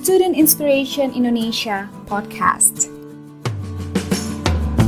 Student Inspiration Indonesia Podcast.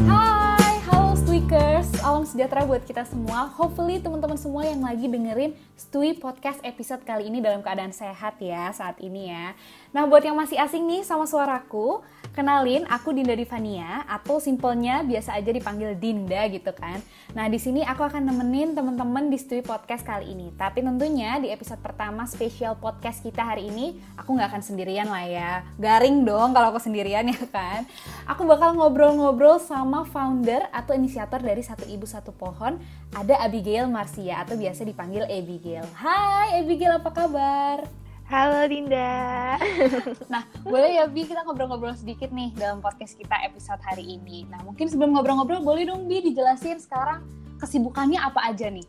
Hai, halo Tweakers, salam sejahtera buat kita semua. Hopefully teman-teman semua yang lagi dengerin Stui Podcast episode kali ini dalam keadaan sehat ya saat ini ya. Nah buat yang masih asing nih sama suaraku, Kenalin, aku Dinda Divania atau simpelnya biasa aja dipanggil Dinda gitu kan. Nah, di sini aku akan nemenin teman-teman di Stui Podcast kali ini. Tapi tentunya di episode pertama spesial podcast kita hari ini, aku nggak akan sendirian lah ya. Garing dong kalau aku sendirian ya kan. Aku bakal ngobrol-ngobrol sama founder atau inisiator dari Satu Ibu Satu Pohon, ada Abigail Marcia atau biasa dipanggil Abigail. Hai Abigail, apa kabar? Halo Dinda. nah, boleh ya Bi kita ngobrol-ngobrol sedikit nih dalam podcast kita episode hari ini. Nah, mungkin sebelum ngobrol-ngobrol boleh dong Bi dijelasin sekarang kesibukannya apa aja nih?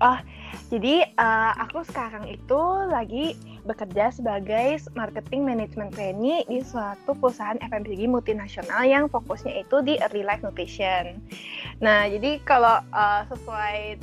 Oh, jadi uh, aku sekarang itu lagi bekerja sebagai marketing management trainee di suatu perusahaan FMCG multinasional yang fokusnya itu di early life nutrition. Nah, jadi kalau uh, sesuai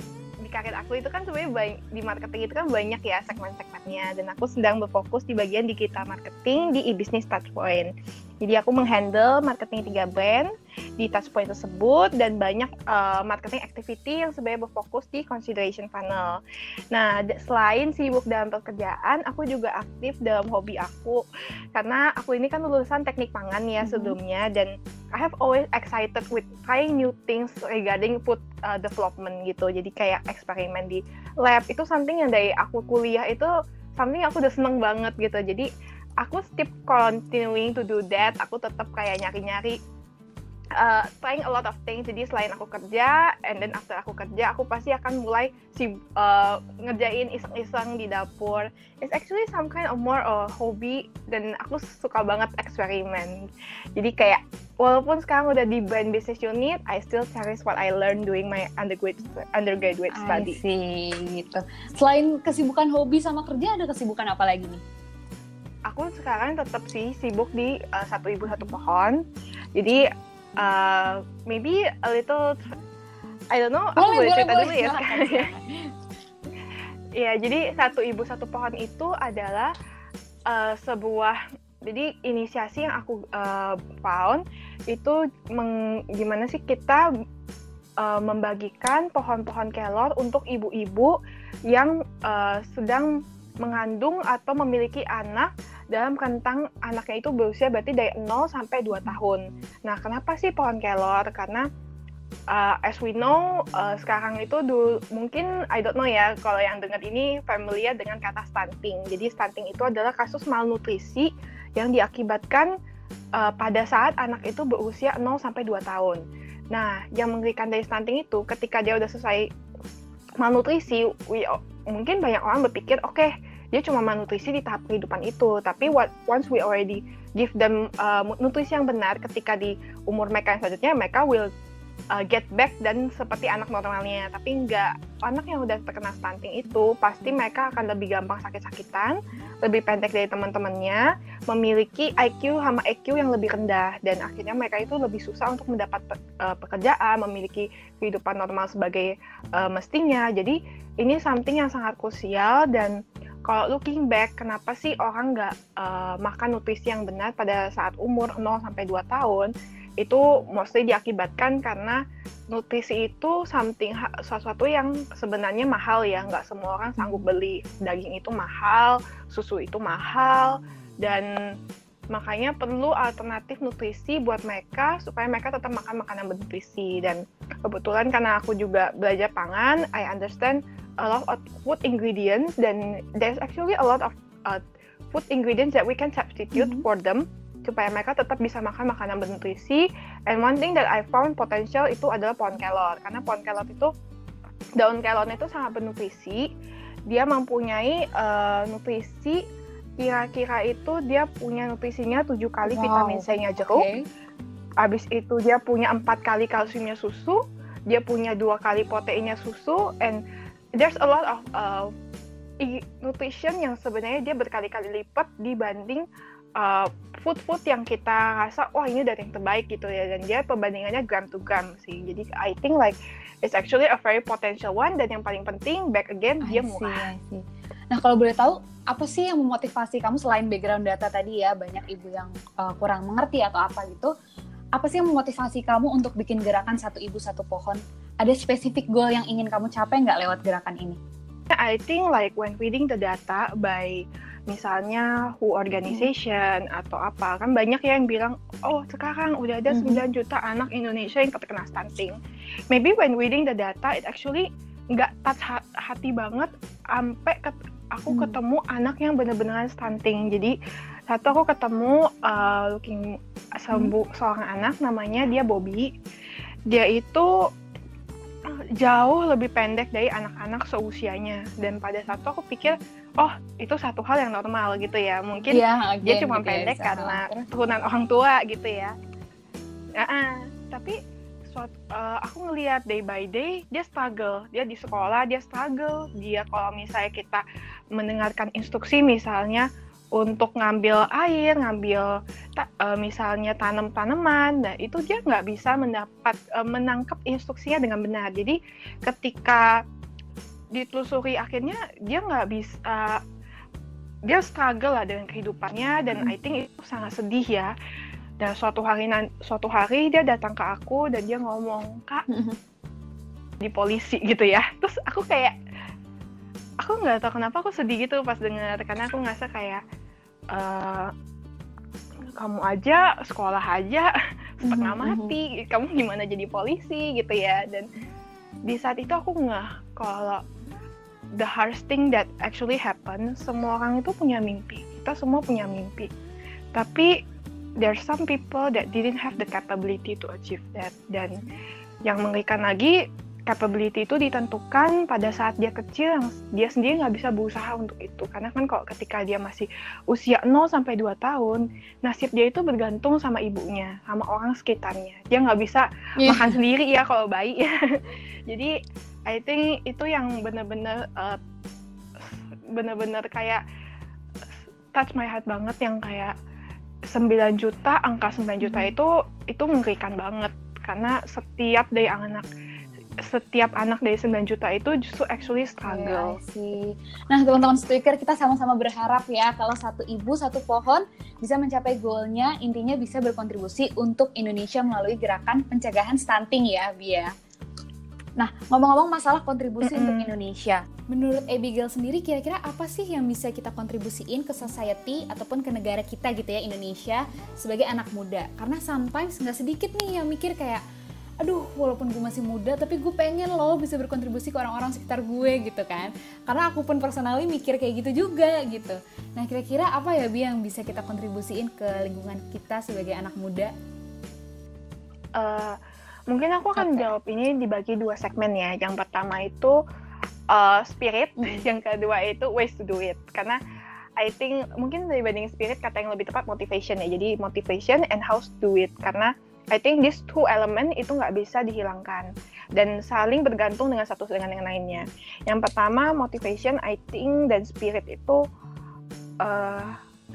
di karir aku itu kan sebenarnya di marketing itu kan banyak ya segmen-segmennya dan aku sedang berfokus di bagian digital marketing di e-business touchpoint. Jadi aku menghandle marketing tiga brand di touchpoint tersebut dan banyak uh, marketing activity yang sebenarnya berfokus di consideration funnel. Nah, selain sibuk dalam pekerjaan, aku juga aktif dalam hobi aku karena aku ini kan lulusan teknik pangan ya mm-hmm. sebelumnya dan I have always excited with trying new things regarding food uh, development gitu. Jadi kayak eksperimen di lab itu something yang dari aku kuliah itu something aku udah seneng banget gitu. Jadi aku keep continuing to do that. Aku tetap kayak nyari-nyari uh, trying a lot of things. Jadi selain aku kerja and then after aku kerja aku pasti akan mulai si uh, ngerjain iseng-iseng di dapur. It's actually some kind of more a hobby dan aku suka banget eksperimen. Jadi kayak walaupun sekarang udah di brand business unit I still cherish what I learned doing my undergraduate undergraduate study. I see gitu. Selain kesibukan hobi sama kerja ada kesibukan apa lagi nih aku sekarang tetap sih sibuk di uh, satu ibu satu pohon. Jadi uh, maybe a little I don't know, aku boleh, cerita dulu ya. Iya, jadi satu ibu satu pohon itu adalah uh, sebuah jadi inisiasi yang aku uh, found itu meng, gimana sih kita uh, membagikan pohon-pohon kelor untuk ibu-ibu yang uh, sedang mengandung atau memiliki anak dalam rentang anaknya itu berusia berarti dari 0 sampai 2 tahun. Nah, kenapa sih pohon kelor? Karena uh, as we know uh, sekarang itu dulu mungkin I don't know ya kalau yang dengar ini familiar dengan kata stunting. Jadi stunting itu adalah kasus malnutrisi yang diakibatkan uh, pada saat anak itu berusia 0 sampai 2 tahun. Nah, yang mengerikan dari stunting itu ketika dia udah selesai malnutrisi, we, mungkin banyak orang berpikir, oke, okay, dia cuma malnutrisi di tahap kehidupan itu. Tapi what once we already give them uh, nutrisi yang benar ketika di umur mereka yang selanjutnya mereka will uh, get back dan seperti anak normalnya. Tapi enggak anak yang udah terkena stunting itu pasti mereka akan lebih gampang sakit-sakitan lebih pendek dari teman-temannya memiliki IQ sama EQ yang lebih rendah. Dan akhirnya mereka itu lebih susah untuk mendapat uh, pekerjaan memiliki kehidupan normal sebagai uh, mestinya. Jadi ini something yang sangat krusial dan kalau looking back, kenapa sih orang nggak uh, makan nutrisi yang benar pada saat umur 0 sampai 2 tahun? Itu mostly diakibatkan karena nutrisi itu something sesuatu yang sebenarnya mahal ya, nggak semua orang sanggup beli. Daging itu mahal, susu itu mahal, dan makanya perlu alternatif nutrisi buat mereka supaya mereka tetap makan makanan bernutrisi dan kebetulan karena aku juga belajar pangan I understand a lot of food ingredients dan there's actually a lot of uh, food ingredients that we can substitute mm -hmm. for them supaya mereka tetap bisa makan makanan bernutrisi. And one thing that I found potential itu adalah pohon kelor karena pohon kelor itu daun kelornya itu sangat bernutrisi. Dia mempunyai uh, nutrisi kira-kira itu dia punya nutrisinya tujuh kali wow. vitamin C-nya jeruk. Okay. Habis itu dia punya empat kali kalsiumnya susu, dia punya dua kali proteinnya susu, and there's a lot of uh, nutrition yang sebenarnya dia berkali-kali lipat dibanding uh, food-food yang kita rasa wah ini dari yang terbaik gitu ya. Dan dia perbandingannya gram to gram sih. Jadi I think like it's actually a very potential one. Dan yang paling penting back again I dia murah. See, Nah kalau boleh tahu apa sih yang memotivasi kamu selain background data tadi ya? Banyak ibu yang uh, kurang mengerti atau apa gitu apa sih yang memotivasi kamu untuk bikin gerakan satu ibu satu pohon ada spesifik goal yang ingin kamu capai nggak lewat gerakan ini I think like when reading the data by misalnya who organization hmm. atau apa kan banyak ya yang bilang oh sekarang udah ada hmm. 9 juta anak Indonesia yang terkena stunting maybe when reading the data it actually nggak touch hati banget sampai aku hmm. ketemu anak yang bener-bener stunting jadi satu aku ketemu uh, looking sembuh hmm. seorang anak namanya dia Bobby. Dia itu eh, jauh lebih pendek dari anak-anak seusianya. Dan pada saat itu aku pikir oh itu satu hal yang normal gitu ya. Mungkin yeah, again, dia cuma gitu pendek ya, karena turunan orang tua gitu ya. Uh -uh. tapi suatu, uh, aku ngelihat day by day dia struggle. Dia di sekolah dia struggle. Dia kalau misalnya kita mendengarkan instruksi misalnya untuk ngambil air ngambil ta, uh, misalnya tanam tanaman nah itu dia nggak bisa mendapat uh, menangkap instruksinya dengan benar jadi ketika ditelusuri akhirnya dia nggak bisa uh, dia struggle lah dengan kehidupannya dan hmm. I think itu sangat sedih ya dan suatu hari suatu hari dia datang ke aku dan dia ngomong kak mm-hmm. di polisi gitu ya terus aku kayak aku nggak tahu kenapa aku sedih gitu pas dengar karena aku ngerasa kayak uh, kamu aja sekolah aja setengah mm-hmm. mati kamu gimana jadi polisi gitu ya. Dan di saat itu aku nggak kalau the hardest thing that actually happen semua orang itu punya mimpi. Kita semua punya mimpi. Tapi there are some people that didn't have the capability to achieve that. Dan yang mengerikan lagi capability itu ditentukan pada saat dia kecil yang dia sendiri nggak bisa berusaha untuk itu karena kan kalau ketika dia masih usia 0 sampai 2 tahun nasib dia itu bergantung sama ibunya sama orang sekitarnya dia nggak bisa yeah. makan sendiri ya kalau bayi jadi I think itu yang benar-benar uh, benar-benar kayak touch my heart banget yang kayak 9 juta, angka 9 juta hmm. itu itu mengerikan banget karena setiap dari anak setiap anak dari 9 juta itu justru actually struggle. Yeah, sih. Nah, teman-teman speaker kita sama-sama berharap ya kalau satu ibu satu pohon bisa mencapai goalnya, intinya bisa berkontribusi untuk Indonesia melalui gerakan pencegahan stunting ya, Bia. Nah, ngomong-ngomong masalah kontribusi mm -hmm. untuk Indonesia, menurut Abigail sendiri kira-kira apa sih yang bisa kita kontribusiin ke society ataupun ke negara kita gitu ya Indonesia sebagai anak muda? Karena sometimes nggak sedikit nih yang mikir kayak, aduh walaupun gue masih muda tapi gue pengen loh bisa berkontribusi ke orang-orang sekitar gue gitu kan. Karena aku pun personally mikir kayak gitu juga gitu. Nah kira-kira apa ya Bi yang bisa kita kontribusiin ke lingkungan kita sebagai anak muda? Uh, Mungkin aku akan okay. jawab ini dibagi dua segmen ya. Yang pertama itu uh, spirit, mm. yang kedua itu ways to do it. Karena I think mungkin dibanding spirit kata yang lebih tepat motivation ya. Jadi motivation and how to do it. Karena I think these two element itu nggak bisa dihilangkan dan saling bergantung dengan satu dengan yang lainnya. Yang pertama motivation, I think dan spirit itu uh,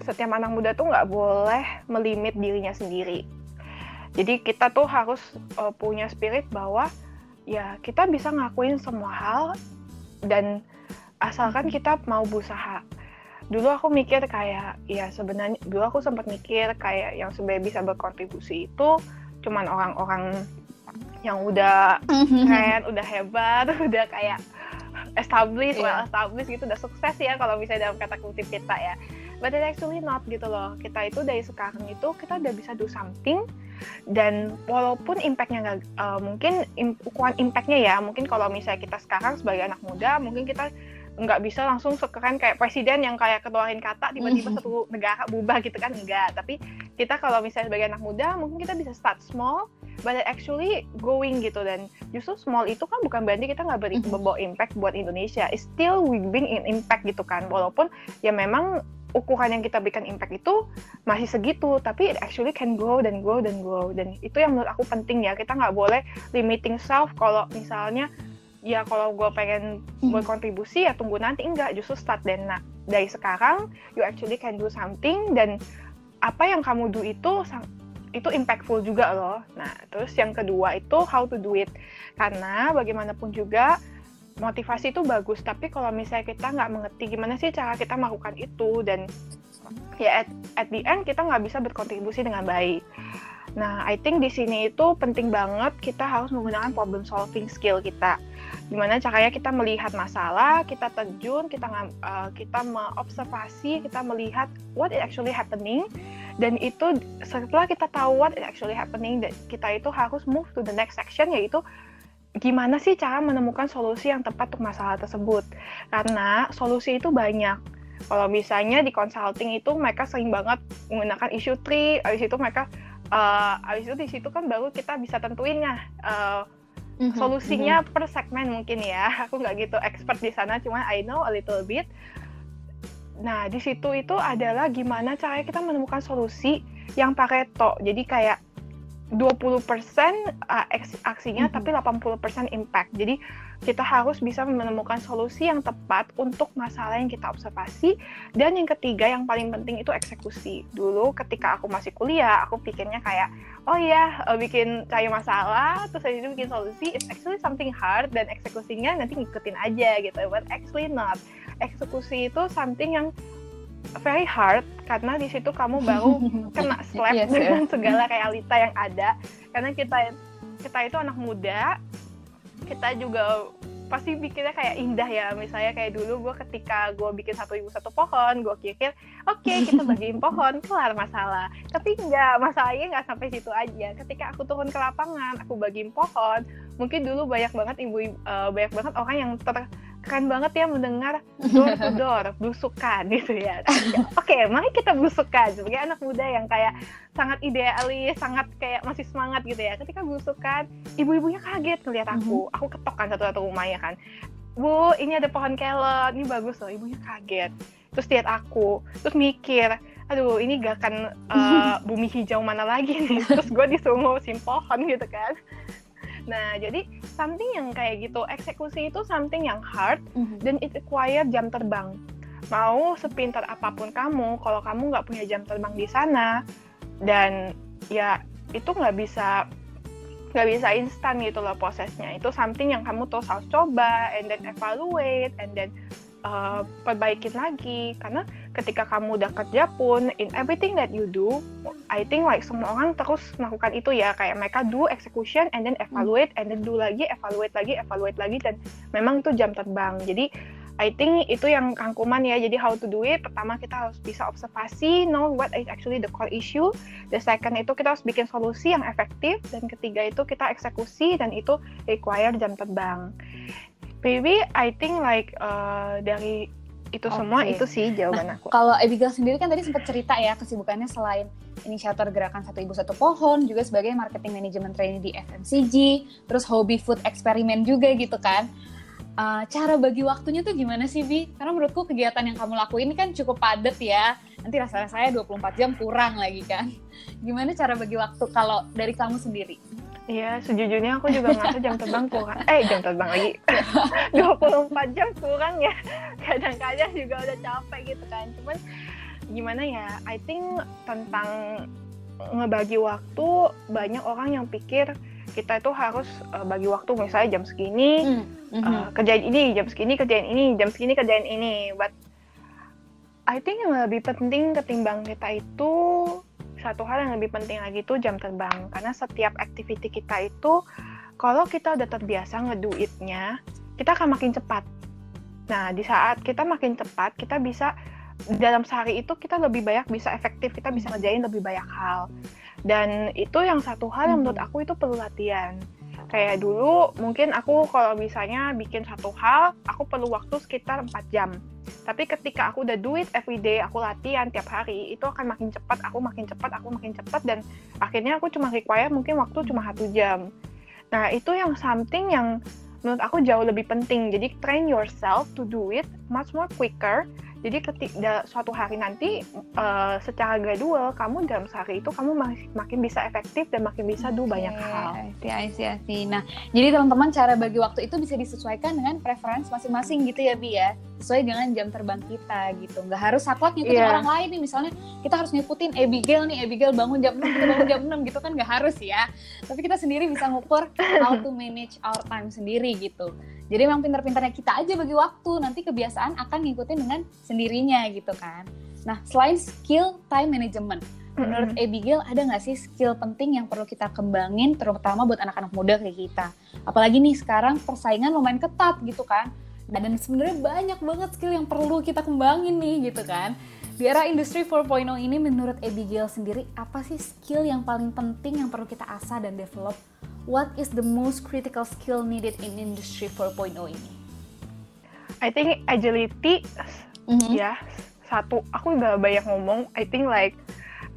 setiap anak muda tuh nggak boleh melimit dirinya sendiri jadi kita tuh harus uh, punya spirit bahwa ya kita bisa ngakuin semua hal dan asalkan kita mau berusaha. Dulu aku mikir kayak ya sebenarnya dulu aku sempat mikir kayak yang sebenarnya bisa berkontribusi itu cuman orang-orang yang udah keren, udah hebat, udah kayak established, yeah. well established gitu, udah sukses ya kalau misalnya dalam kata kutip kita ya. But it actually not gitu loh. Kita itu dari sekarang itu kita udah bisa do something dan walaupun impactnya nggak uh, mungkin im, ukuran impactnya ya mungkin kalau misalnya kita sekarang sebagai anak muda mungkin kita nggak bisa langsung sekeren kayak presiden yang kayak keluarin kata tiba-tiba mm-hmm. satu negara berubah gitu kan enggak tapi kita kalau misalnya sebagai anak muda mungkin kita bisa start small but actually growing gitu. Dan justru small itu kan bukan berarti kita nggak beri membawa impact buat Indonesia. It's still we bring in impact gitu kan. Walaupun ya memang ukuran yang kita berikan impact itu masih segitu tapi it actually can grow dan grow dan grow. Dan itu yang menurut aku penting ya. Kita nggak boleh limiting self kalau misalnya ya kalau gue pengen hmm. berkontribusi ya tunggu nanti. Enggak justru start dan nah, dari sekarang you actually can do something. Dan apa yang kamu do itu itu impactful juga loh. Nah, terus yang kedua itu how to do it. Karena bagaimanapun juga motivasi itu bagus tapi kalau misalnya kita nggak mengerti gimana sih cara kita melakukan itu dan ya at, at the end kita nggak bisa berkontribusi dengan baik Nah, I think di sini itu penting banget kita harus menggunakan problem solving skill kita. Gimana caranya kita melihat masalah, kita terjun, kita uh, kita mengobservasi, kita melihat what is actually happening, dan itu setelah kita tahu what is actually happening, kita itu harus move to the next section yaitu gimana sih cara menemukan solusi yang tepat untuk masalah tersebut. Karena solusi itu banyak. Kalau misalnya di consulting itu mereka sering banget menggunakan issue tree, habis itu mereka uh, abis itu di situ kan baru kita bisa tentuinnya uh, mm-hmm. solusinya mm-hmm. per segmen mungkin ya aku nggak gitu expert di sana cuma I know a little bit nah di situ itu adalah gimana caranya kita menemukan solusi yang pareto jadi kayak 20% uh, aksinya mm -hmm. tapi 80% impact. Jadi kita harus bisa menemukan solusi yang tepat untuk masalah yang kita observasi dan yang ketiga yang paling penting itu eksekusi. Dulu ketika aku masih kuliah, aku pikirnya kayak oh ya uh, bikin cari masalah terus habis itu bikin solusi it's actually something hard dan eksekusinya nanti ngikutin aja gitu. But actually not. Eksekusi itu something yang very hard karena di situ kamu baru kena slap yes, dengan segala realita yang ada. Karena kita kita itu anak muda kita juga pasti bikinnya kayak indah ya. Misalnya kayak dulu gue ketika gue bikin satu ibu satu pohon gue pikir oke okay, kita bagiin pohon kelar masalah. Tapi enggak masalahnya nggak sampai situ aja. Ketika aku turun ke lapangan aku bagiin pohon mungkin dulu banyak banget ibu uh, banyak banget orang yang ter keren banget ya mendengar door to door belusukan gitu ya. Oke, okay, mari kita belusukan sebagai anak muda yang kayak sangat idealis, sangat kayak masih semangat gitu ya. Ketika belusukan, ibu-ibunya kaget ngeliat aku. Mm-hmm. Aku ketok kan satu-satu rumahnya kan. Bu, ini ada pohon kelot, ini bagus loh. Ibunya kaget. Terus lihat aku, terus mikir, aduh ini gak akan uh, bumi hijau mana lagi nih. Terus gue disuruh ngurusin pohon gitu kan. Nah, jadi something yang kayak gitu, eksekusi itu something yang hard mm-hmm. dan it require jam terbang. Mau sepintar apa pun kamu, kalau kamu nggak punya jam terbang di sana dan ya itu nggak bisa nggak bisa instan gitu loh prosesnya. Itu something yang kamu terus harus coba and then evaluate and then uh, perbaikin lagi karena ketika kamu udah kerja pun in everything that you do I think like semua orang terus melakukan itu ya kayak mereka do execution and then evaluate and then do lagi evaluate lagi evaluate lagi dan memang itu jam terbang jadi I think itu yang rangkuman ya. Jadi how to do it. Pertama kita harus bisa observasi, know what is actually the core issue. The second itu kita harus bikin solusi yang efektif. Dan ketiga itu kita eksekusi dan itu require jam terbang. Maybe I think like uh, dari itu okay. semua itu sih jawaban nah, aku. Kalau Abigail sendiri kan tadi sempat cerita ya kesibukannya selain inisiator gerakan satu ibu satu pohon juga sebagai marketing management trainee di FMCG, terus hobi food eksperimen juga gitu kan. Uh, cara bagi waktunya tuh gimana sih Bi? Karena menurutku kegiatan yang kamu lakuin ini kan cukup padat ya. Nanti rasa-rasanya 24 jam kurang lagi kan. Gimana cara bagi waktu kalau dari kamu sendiri? Iya, sejujurnya aku juga ngerasa jam terbang kurang. Eh, jam terbang lagi. 24 jam kurang ya. Kadang-kadang juga udah capek gitu kan. Cuman gimana ya, I think tentang ngebagi waktu, banyak orang yang pikir kita itu harus uh, bagi waktu misalnya jam segini mm -hmm. uh, kerjain ini, jam segini kerjain ini, jam segini kerjain ini. But I think yang lebih penting ketimbang kita itu satu hal yang lebih penting lagi itu jam terbang. Karena setiap activity kita itu kalau kita udah terbiasa ngeduitnya kita akan makin cepat. Nah di saat kita makin cepat kita bisa dalam sehari itu kita lebih banyak bisa efektif kita bisa ngerjain lebih banyak hal. Dan itu yang satu hal yang menurut aku itu perlu latihan kayak dulu mungkin aku kalau misalnya bikin satu hal aku perlu waktu sekitar 4 jam tapi ketika aku udah do it every aku latihan tiap hari, itu akan makin cepat, aku makin cepat, aku makin cepat, dan akhirnya aku cuma require mungkin waktu cuma satu jam. Nah, itu yang something yang menurut aku jauh lebih penting. Jadi, train yourself to do it much more quicker jadi ketika suatu hari nanti uh, secara gradual kamu dalam sehari itu kamu makin bisa efektif dan makin bisa do banyak hal. I see, I Nah, jadi teman-teman cara bagi waktu itu bisa disesuaikan dengan preferensi masing-masing gitu ya Bi ya. sesuai dengan jam terbang kita gitu nggak harus saklek ngikutin yeah. orang lain nih misalnya kita harus ngikutin Abigail nih Abigail bangun jam 6 kita bangun jam 6 gitu kan nggak harus ya tapi kita sendiri bisa ngukur how to manage our time sendiri gitu jadi memang pintar-pintarnya kita aja bagi waktu nanti kebiasaan akan ngikutin dengan sendirinya gitu kan nah selain skill time management Menurut Abigail ada nggak sih skill penting yang perlu kita kembangin terutama buat anak-anak muda kayak kita? Apalagi nih sekarang persaingan lumayan ketat gitu kan. Dan sebenarnya banyak banget skill yang perlu kita kembangin nih gitu kan. Di era industri 4.0 ini menurut Abigail sendiri apa sih skill yang paling penting yang perlu kita asah dan develop? What is the most critical skill needed in industry 4.0 ini? I think agility mm -hmm. ya satu aku udah banyak ngomong I think like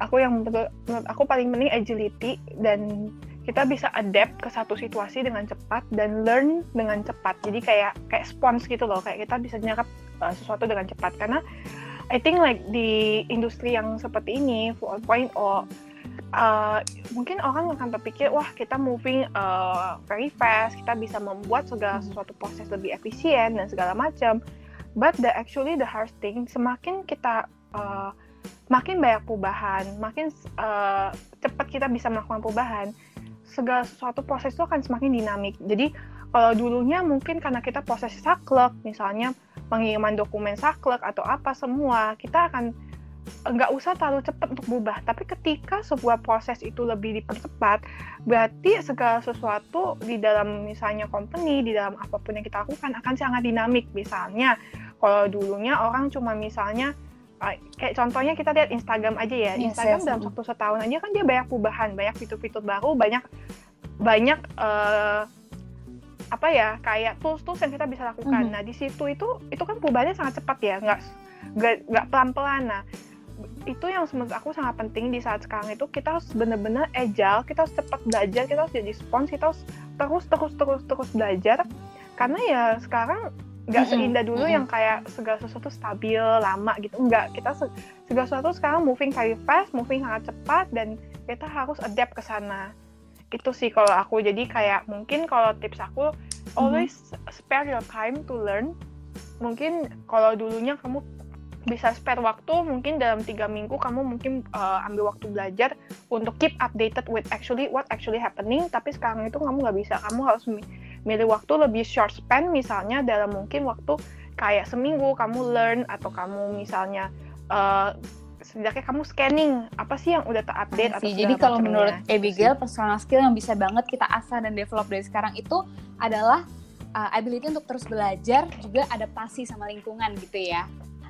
aku yang menurut, menurut aku paling penting agility dan kita bisa adapt ke satu situasi dengan cepat dan learn dengan cepat. Jadi kayak kayak spons gitu loh, kayak kita bisa nyerap uh, sesuatu dengan cepat karena I think like di industri yang seperti ini 4.0 uh, mungkin orang akan berpikir wah kita moving uh, very fast, kita bisa membuat segala hmm. sesuatu proses lebih efisien dan segala macam. But the actually the hard thing semakin kita uh, makin banyak perubahan, makin uh, cepat kita bisa melakukan perubahan, segala sesuatu proses itu akan semakin dinamik. Jadi kalau dulunya mungkin karena kita proses saklek, misalnya pengiriman dokumen saklek atau apa semua, kita akan nggak usah terlalu cepat untuk berubah. Tapi ketika sebuah proses itu lebih dipercepat, berarti segala sesuatu di dalam misalnya company, di dalam apa pun yang kita lakukan akan sangat dinamik. Misalnya, kalau dulunya orang cuma misalnya kayak contohnya kita lihat Instagram aja ya. Yes, Instagram yes, dalam satu setahun aja kan dia banyak perubahan, banyak fitur-fitur baru, banyak banyak uh, apa ya kayak tools-tools yang kita bisa lakukan. Mm -hmm. Nah di situ itu itu kan perubahannya sangat cepat ya, nggak nggak pelan-pelan. Nah itu yang menurut aku sangat penting di saat sekarang itu kita harus benar-benar agile, kita harus cepat belajar, kita harus jadi spons, kita harus terus terus terus terus belajar karena ya sekarang nggak mm -hmm. seindah dulu mm -hmm. yang kayak segala sesuatu stabil lama gitu enggak kita segala sesuatu sekarang moving very fast moving sangat cepat dan kita harus adapt ke sana itu sih kalau aku jadi kayak mungkin kalau tips aku always mm -hmm. spare your time to learn mungkin kalau dulunya kamu bisa spare waktu mungkin dalam tiga minggu kamu mungkin uh, ambil waktu belajar untuk keep updated with actually what actually happening tapi sekarang itu kamu nggak bisa kamu harus milih waktu lebih short span misalnya dalam mungkin waktu kayak seminggu kamu learn atau kamu misalnya uh, setidaknya kamu scanning apa sih yang udah terupdate atau jadi kalau menurut Abigail personal skill yang bisa banget kita asah dan develop dari sekarang itu adalah uh, ability untuk terus belajar juga adaptasi sama lingkungan gitu ya.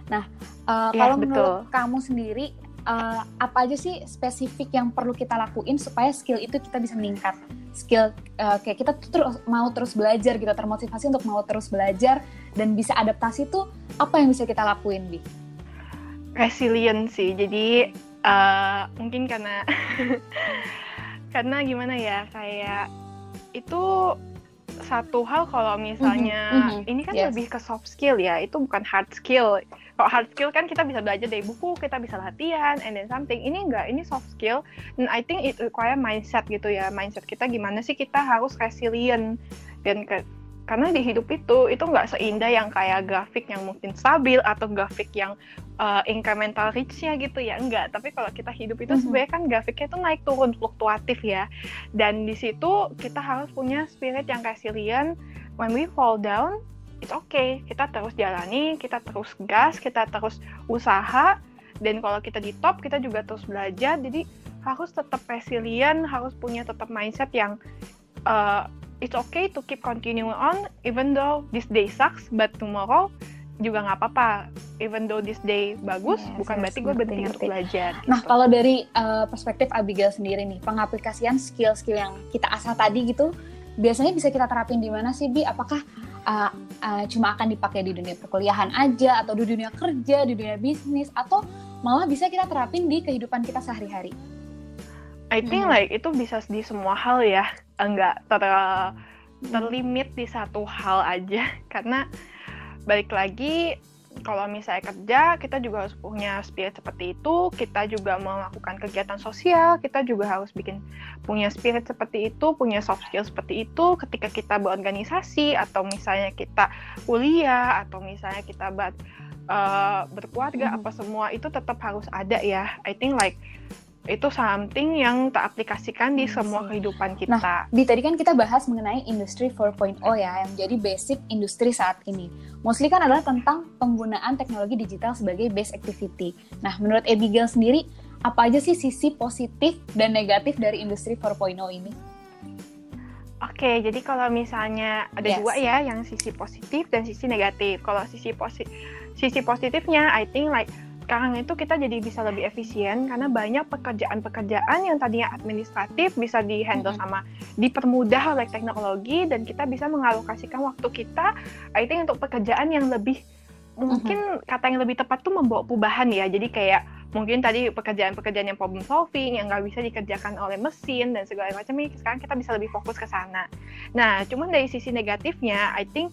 Nah uh, ya, kalau betul. menurut kamu sendiri uh, apa aja sih spesifik yang perlu kita lakuin supaya skill itu kita bisa meningkat? Skill uh, kayak kita terus mau terus belajar gitu termotivasi untuk mau terus belajar dan bisa adaptasi tuh apa yang bisa kita lakuin bi? Resilient sih. Jadi uh, mungkin karena karena gimana ya kayak itu satu hal kalau misalnya mm -hmm. ini kan yes. lebih ke soft skill ya itu bukan hard skill kalau hard skill kan kita bisa belajar dari buku kita bisa latihan and then something ini enggak ini soft skill dan I think it require mindset gitu ya mindset kita gimana sih kita harus resilient dan ke, karena di hidup itu itu nggak seindah yang kayak grafik yang mungkin stabil atau grafik yang uh, incremental reach-nya gitu ya. Enggak tapi kalau kita hidup itu mm -hmm. sebenarnya kan grafiknya itu naik turun fluktuatif ya. Dan di situ kita harus punya spirit yang resilient. When we fall down it's okay. Kita terus jalani kita terus gas kita terus usaha. Dan kalau kita di top kita juga terus belajar. Jadi harus tetap resilient harus punya tetap mindset yang uh, it's okay to keep continuing on even though this day sucks but tomorrow juga nggak apa-apa. Even though this day bagus yes, bukan yes, berarti gue berhenti untuk belajar gitu. nah kalau dari uh, perspektif Abigail sendiri nih pengaplikasian skill-skill yang kita asah tadi gitu biasanya bisa kita terapin di mana sih Bi? Apakah uh, uh, cuma akan dipakai di dunia perkuliahan aja atau di dunia kerja di dunia bisnis atau malah bisa kita terapin di kehidupan kita sehari-hari? I think hmm. like itu bisa di semua hal ya, enggak ter terlimit di satu hal aja. Karena balik lagi kalau misalnya kerja kita juga harus punya spirit seperti itu. Kita juga melakukan kegiatan sosial. Kita juga harus bikin punya spirit seperti itu punya soft skill seperti itu. Ketika kita berorganisasi atau misalnya kita kuliah atau misalnya kita buat uh, berkeluarga hmm. apa semua itu tetap harus ada ya. I think like itu something yang tak aplikasikan di semua kehidupan kita. Nah, di tadi kan kita bahas mengenai industri 4.0 ya, yang jadi basic industri saat ini. Mostly kan adalah tentang penggunaan teknologi digital sebagai base activity. Nah, menurut Abigail sendiri, apa aja sih sisi positif dan negatif dari industri 4.0 ini? Oke, jadi kalau misalnya ada yes. dua ya, yang sisi positif dan sisi negatif. Kalau sisi positif, sisi positifnya, I think like sekarang itu kita jadi bisa lebih efisien karena banyak pekerjaan-pekerjaan yang tadinya administratif bisa dihandle mm -hmm. sama dipermudah oleh teknologi dan kita bisa mengalokasikan waktu kita I think untuk pekerjaan yang lebih mungkin mm -hmm. kata yang lebih tepat tuh membawa perubahan ya jadi kayak mungkin tadi pekerjaan-pekerjaan yang problem solving yang nggak bisa dikerjakan oleh mesin dan segala macam ini sekarang kita bisa lebih fokus ke sana nah cuman dari sisi negatifnya I think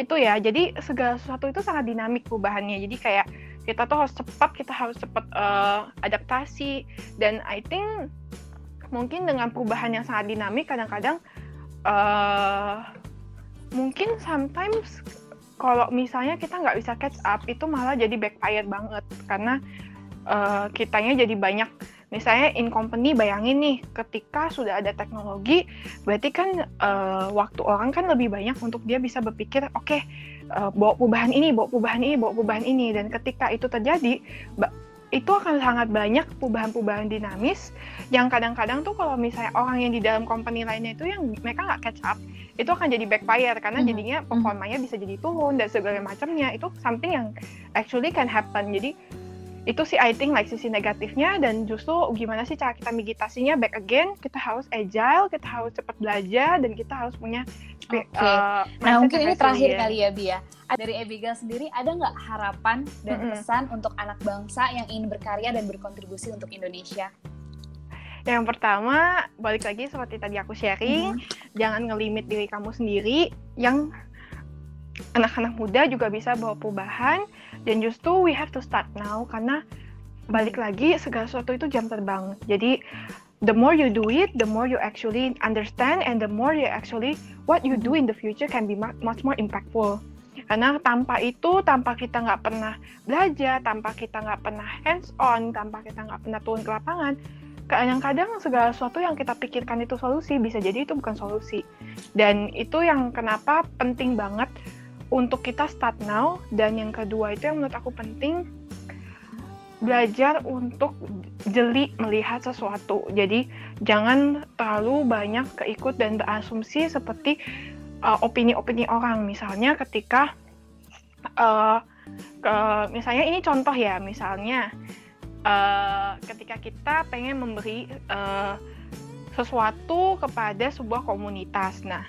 itu ya jadi segala sesuatu itu sangat dinamik perubahannya jadi kayak kita tuh harus cepat kita harus cepat uh, adaptasi. Dan I think mungkin dengan perubahan yang sangat dinamik kadang-kadang uh, mungkin sometimes kalau misalnya kita nggak bisa catch up itu malah jadi backfire banget. Karena uh, kitanya jadi banyak misalnya in company bayangin nih ketika sudah ada teknologi berarti kan uh, waktu orang kan lebih banyak untuk dia bisa berpikir oke okay, uh, bawa perubahan ini bawa perubahan ini bawa perubahan ini dan ketika itu terjadi itu akan sangat banyak perubahan-perubahan dinamis yang kadang-kadang tuh kalau misalnya orang yang di dalam company lainnya itu yang mereka nggak catch up itu akan jadi backfire karena mm -hmm. jadinya mm-hmm. performanya bisa jadi turun dan segala macamnya itu something yang actually can happen jadi itu sih I think like sisi negatifnya dan justru gimana sih cara kita meditasinya back again kita harus agile kita harus cepat belajar dan kita harus punya okay. uh, nah mungkin ini terakhir kali ya Bia dari Abigail sendiri ada nggak harapan dan mm -hmm. pesan untuk anak bangsa yang ingin berkarya dan berkontribusi untuk Indonesia yang pertama balik lagi seperti tadi aku sharing mm -hmm. jangan ngelimit diri kamu sendiri yang anak-anak muda juga bisa bawa perubahan dan justru we have to start now karena balik lagi segala sesuatu itu jam terbang. Jadi the more you do it the more you actually understand and the more you actually what you do in the future can be much more impactful. Karena tanpa itu tanpa kita nggak pernah belajar tanpa kita nggak pernah hands on tanpa kita nggak pernah turun ke lapangan kadang-kadang segala sesuatu yang kita pikirkan itu solusi bisa jadi itu bukan solusi. Dan itu yang kenapa penting banget untuk kita start now dan yang kedua itu yang menurut aku penting belajar untuk jeli melihat sesuatu. Jadi jangan terlalu banyak keikut dan berasumsi seperti uh, opini-opini uh, orang. Misalnya ketika uh, ke, misalnya ini contoh ya, misalnya uh, ketika kita pengen memberi uh, sesuatu kepada sebuah komunitas. Nah,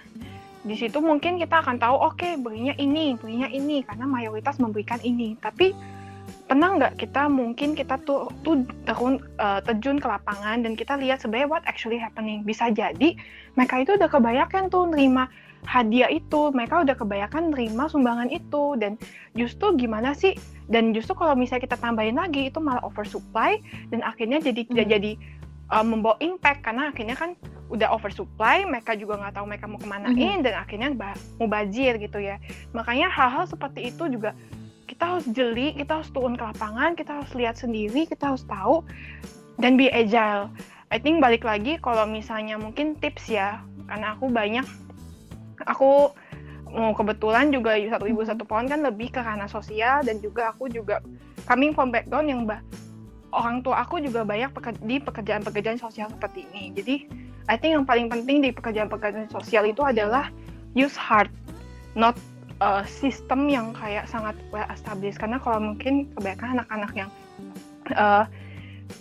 di situ mungkin kita akan tahu oke okay, berinya ini berinya ini karena mayoritas memberikan ini. Tapi pernah nggak kita mungkin kita tuh tuh terun, uh, terjun ke lapangan dan kita lihat sebenarnya what actually happening. Bisa jadi mereka itu udah kebanyakan tuh nerima hadiah itu mereka udah kebanyakan nerima sumbangan itu. Dan justru gimana sih? Dan justru kalau misalnya kita tambahin lagi itu malah oversupply dan akhirnya jadi tidak hmm. jadi uh, membawa impact karena akhirnya kan udah oversupply, mereka juga nggak tahu mereka mau kemanain mm -hmm. dan akhirnya mau bazir gitu ya. Makanya hal-hal seperti itu juga kita harus jeli, kita harus turun ke lapangan, kita harus lihat sendiri, kita harus tahu dan be agile. I think balik lagi kalau misalnya mungkin tips ya, karena aku banyak, aku mau kebetulan juga satu ibu satu pohon kan lebih ke ranah sosial dan juga aku juga coming from background yang bah orang tua aku juga banyak di pekerjaan-pekerjaan sosial seperti ini. Jadi, I think yang paling penting di pekerjaan-pekerjaan sosial itu adalah use heart, not uh, sistem yang kayak sangat well established. Karena kalau mungkin kebanyakan anak-anak yang uh,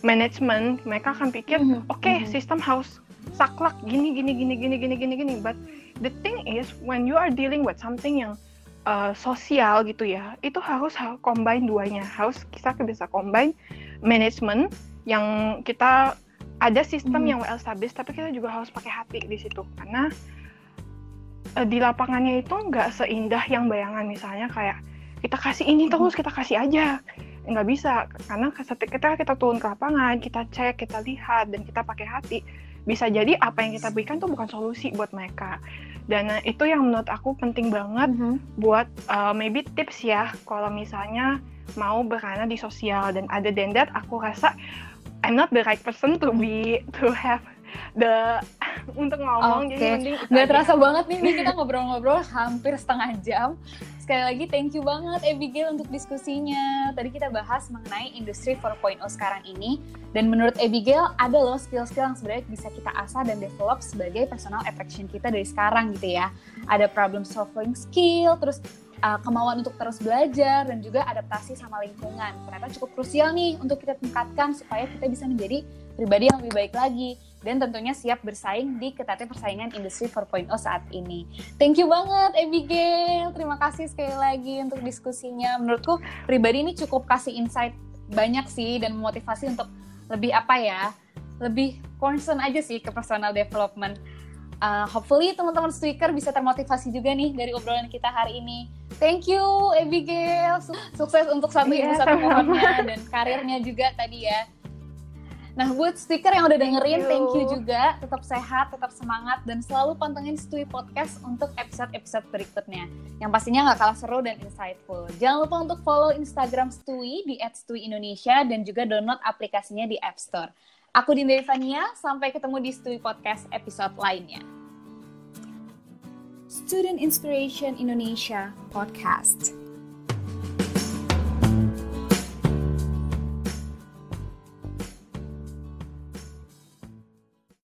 manajemen, mereka akan pikir, mm -hmm. oke, okay, mm -hmm. sistem harus saklek gini, gini, gini, gini, gini, gini, gini. But the thing is, when you are dealing with something yang uh, sosial gitu ya, itu harus combine duanya. Harus kita bisa combine manajemen yang kita ada sistem hmm. yang well established tapi kita juga harus pakai hati di situ. Karena uh, di lapangannya itu nggak seindah yang bayangan. Misalnya kayak kita kasih ini terus kita kasih aja. Nggak bisa. Karena ketika kita turun ke lapangan kita cek kita lihat dan kita pakai hati bisa jadi apa yang kita berikan tuh bukan solusi buat mereka. Dan itu yang menurut aku penting banget mm -hmm. buat uh, maybe tips ya. Kalau misalnya mau berada di sosial dan ada than that aku rasa I'm not the right person to be to have the untuk ngomong. Okay. jadi mending nggak terasa banget nih, nih kita ngobrol-ngobrol hampir setengah jam sekali lagi thank you banget Abigail untuk diskusinya. Tadi kita bahas mengenai industri 4.0 sekarang ini. Dan menurut Abigail ada loh skill-skill yang sebenarnya bisa kita asah dan develop sebagai personal attraction kita dari sekarang gitu ya. Ada problem solving skill terus uh, kemauan untuk terus belajar dan juga adaptasi sama lingkungan. Ternyata cukup krusial nih untuk kita tingkatkan supaya kita bisa menjadi pribadi yang lebih baik lagi dan tentunya siap bersaing di ketatnya persaingan industri 4.0 saat ini. Thank you banget Abigail. Terima kasih sekali lagi untuk diskusinya. Menurutku pribadi ini cukup kasih insight banyak sih dan memotivasi untuk lebih apa ya? Lebih concern aja sih ke personal development uh, hopefully teman-teman speaker bisa termotivasi juga nih dari obrolan kita hari ini. Thank you Abigail, sukses untuk satu ibu satu pohonnya dan karirnya juga tadi ya. Nah, buat speaker yang udah dengerin, thank you. thank you juga. Tetap sehat, tetap semangat, dan selalu pantengin Stui Podcast untuk episode-episode berikutnya. Yang pastinya nggak kalah seru dan insightful. Jangan lupa untuk follow Instagram Stui di @stui_indonesia dan juga download aplikasinya di App Store. Aku Dinda Ivania, sampai ketemu di Studi Podcast episode lainnya. Student Inspiration Indonesia Podcast.